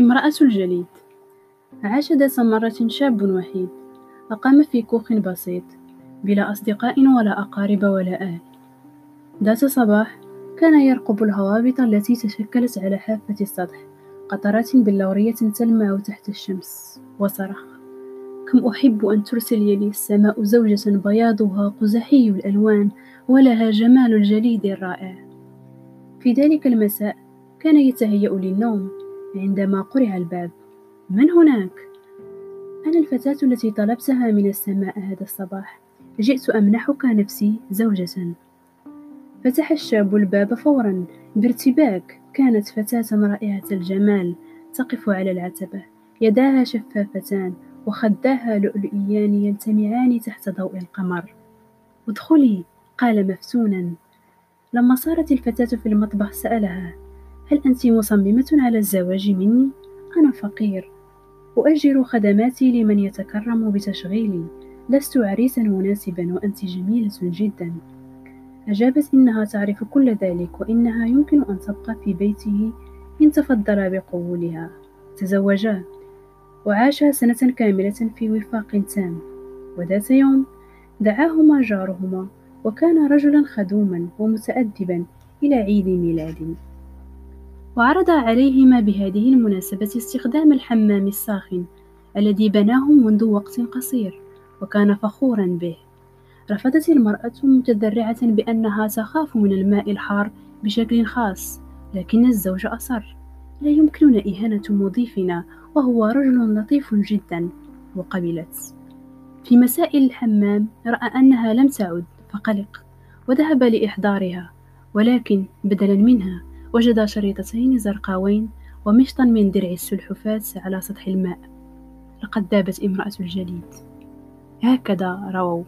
امرأة الجليد. عاش ذات مرة شاب وحيد أقام في كوخ بسيط بلا أصدقاء ولا أقارب ولا أهل. ذات صباح كان يرقب الهوابط التي تشكلت على حافة السطح قطرات بلورية تلمع تحت الشمس وصرخ. كم أحب أن ترسل لي السماء زوجة بياضها قزحي الألوان ولها جمال الجليد الرائع. في ذلك المساء كان يتهيأ للنوم عندما قرع الباب. من هناك؟ أنا الفتاة التي طلبتها من السماء هذا الصباح. جئت أمنحك نفسي زوجة. فتح الشاب الباب فورا. بارتباك. كانت فتاة رائعة الجمال. تقف على العتبة. يداها شفافتان. وخداها لؤلؤيان يلتمعان تحت ضوء القمر. ادخلي. قال مفتونا. لما صارت الفتاة في المطبخ سألها. هل أنت مصممة على الزواج مني؟ أنا فقير. أؤجر خدماتي لمن يتكرم بتشغيلي. لست عريسا مناسبا وأنت جميلة جدا. أجابت إنها تعرف كل ذلك وإنها يمكن أن تبقى في بيته إن تفضل بقبولها. تزوجا. وعاشا سنة كاملة في وفاق تام. وذات يوم دعاهما جارهما وكان رجلا خدوما ومتأدبا إلى عيد ميلاد وعرض عليهما بهذه المناسبة استخدام الحمام الساخن الذي بناه منذ وقت قصير وكان فخورا به. رفضت المرأة متذرعة بأنها تخاف من الماء الحار بشكل خاص لكن الزوج أصر. لا يمكننا إهانة مضيفنا وهو رجل لطيف جدا وقبلت. في مساء الحمام رأى أنها لم تعد فقلق وذهب لإحضارها ولكن بدلا منها. وجد شريطتين زرقاوين ومشطا من درع السلحفاة على سطح الماء لقد ذابت امرأة الجليد. هكذا رووا.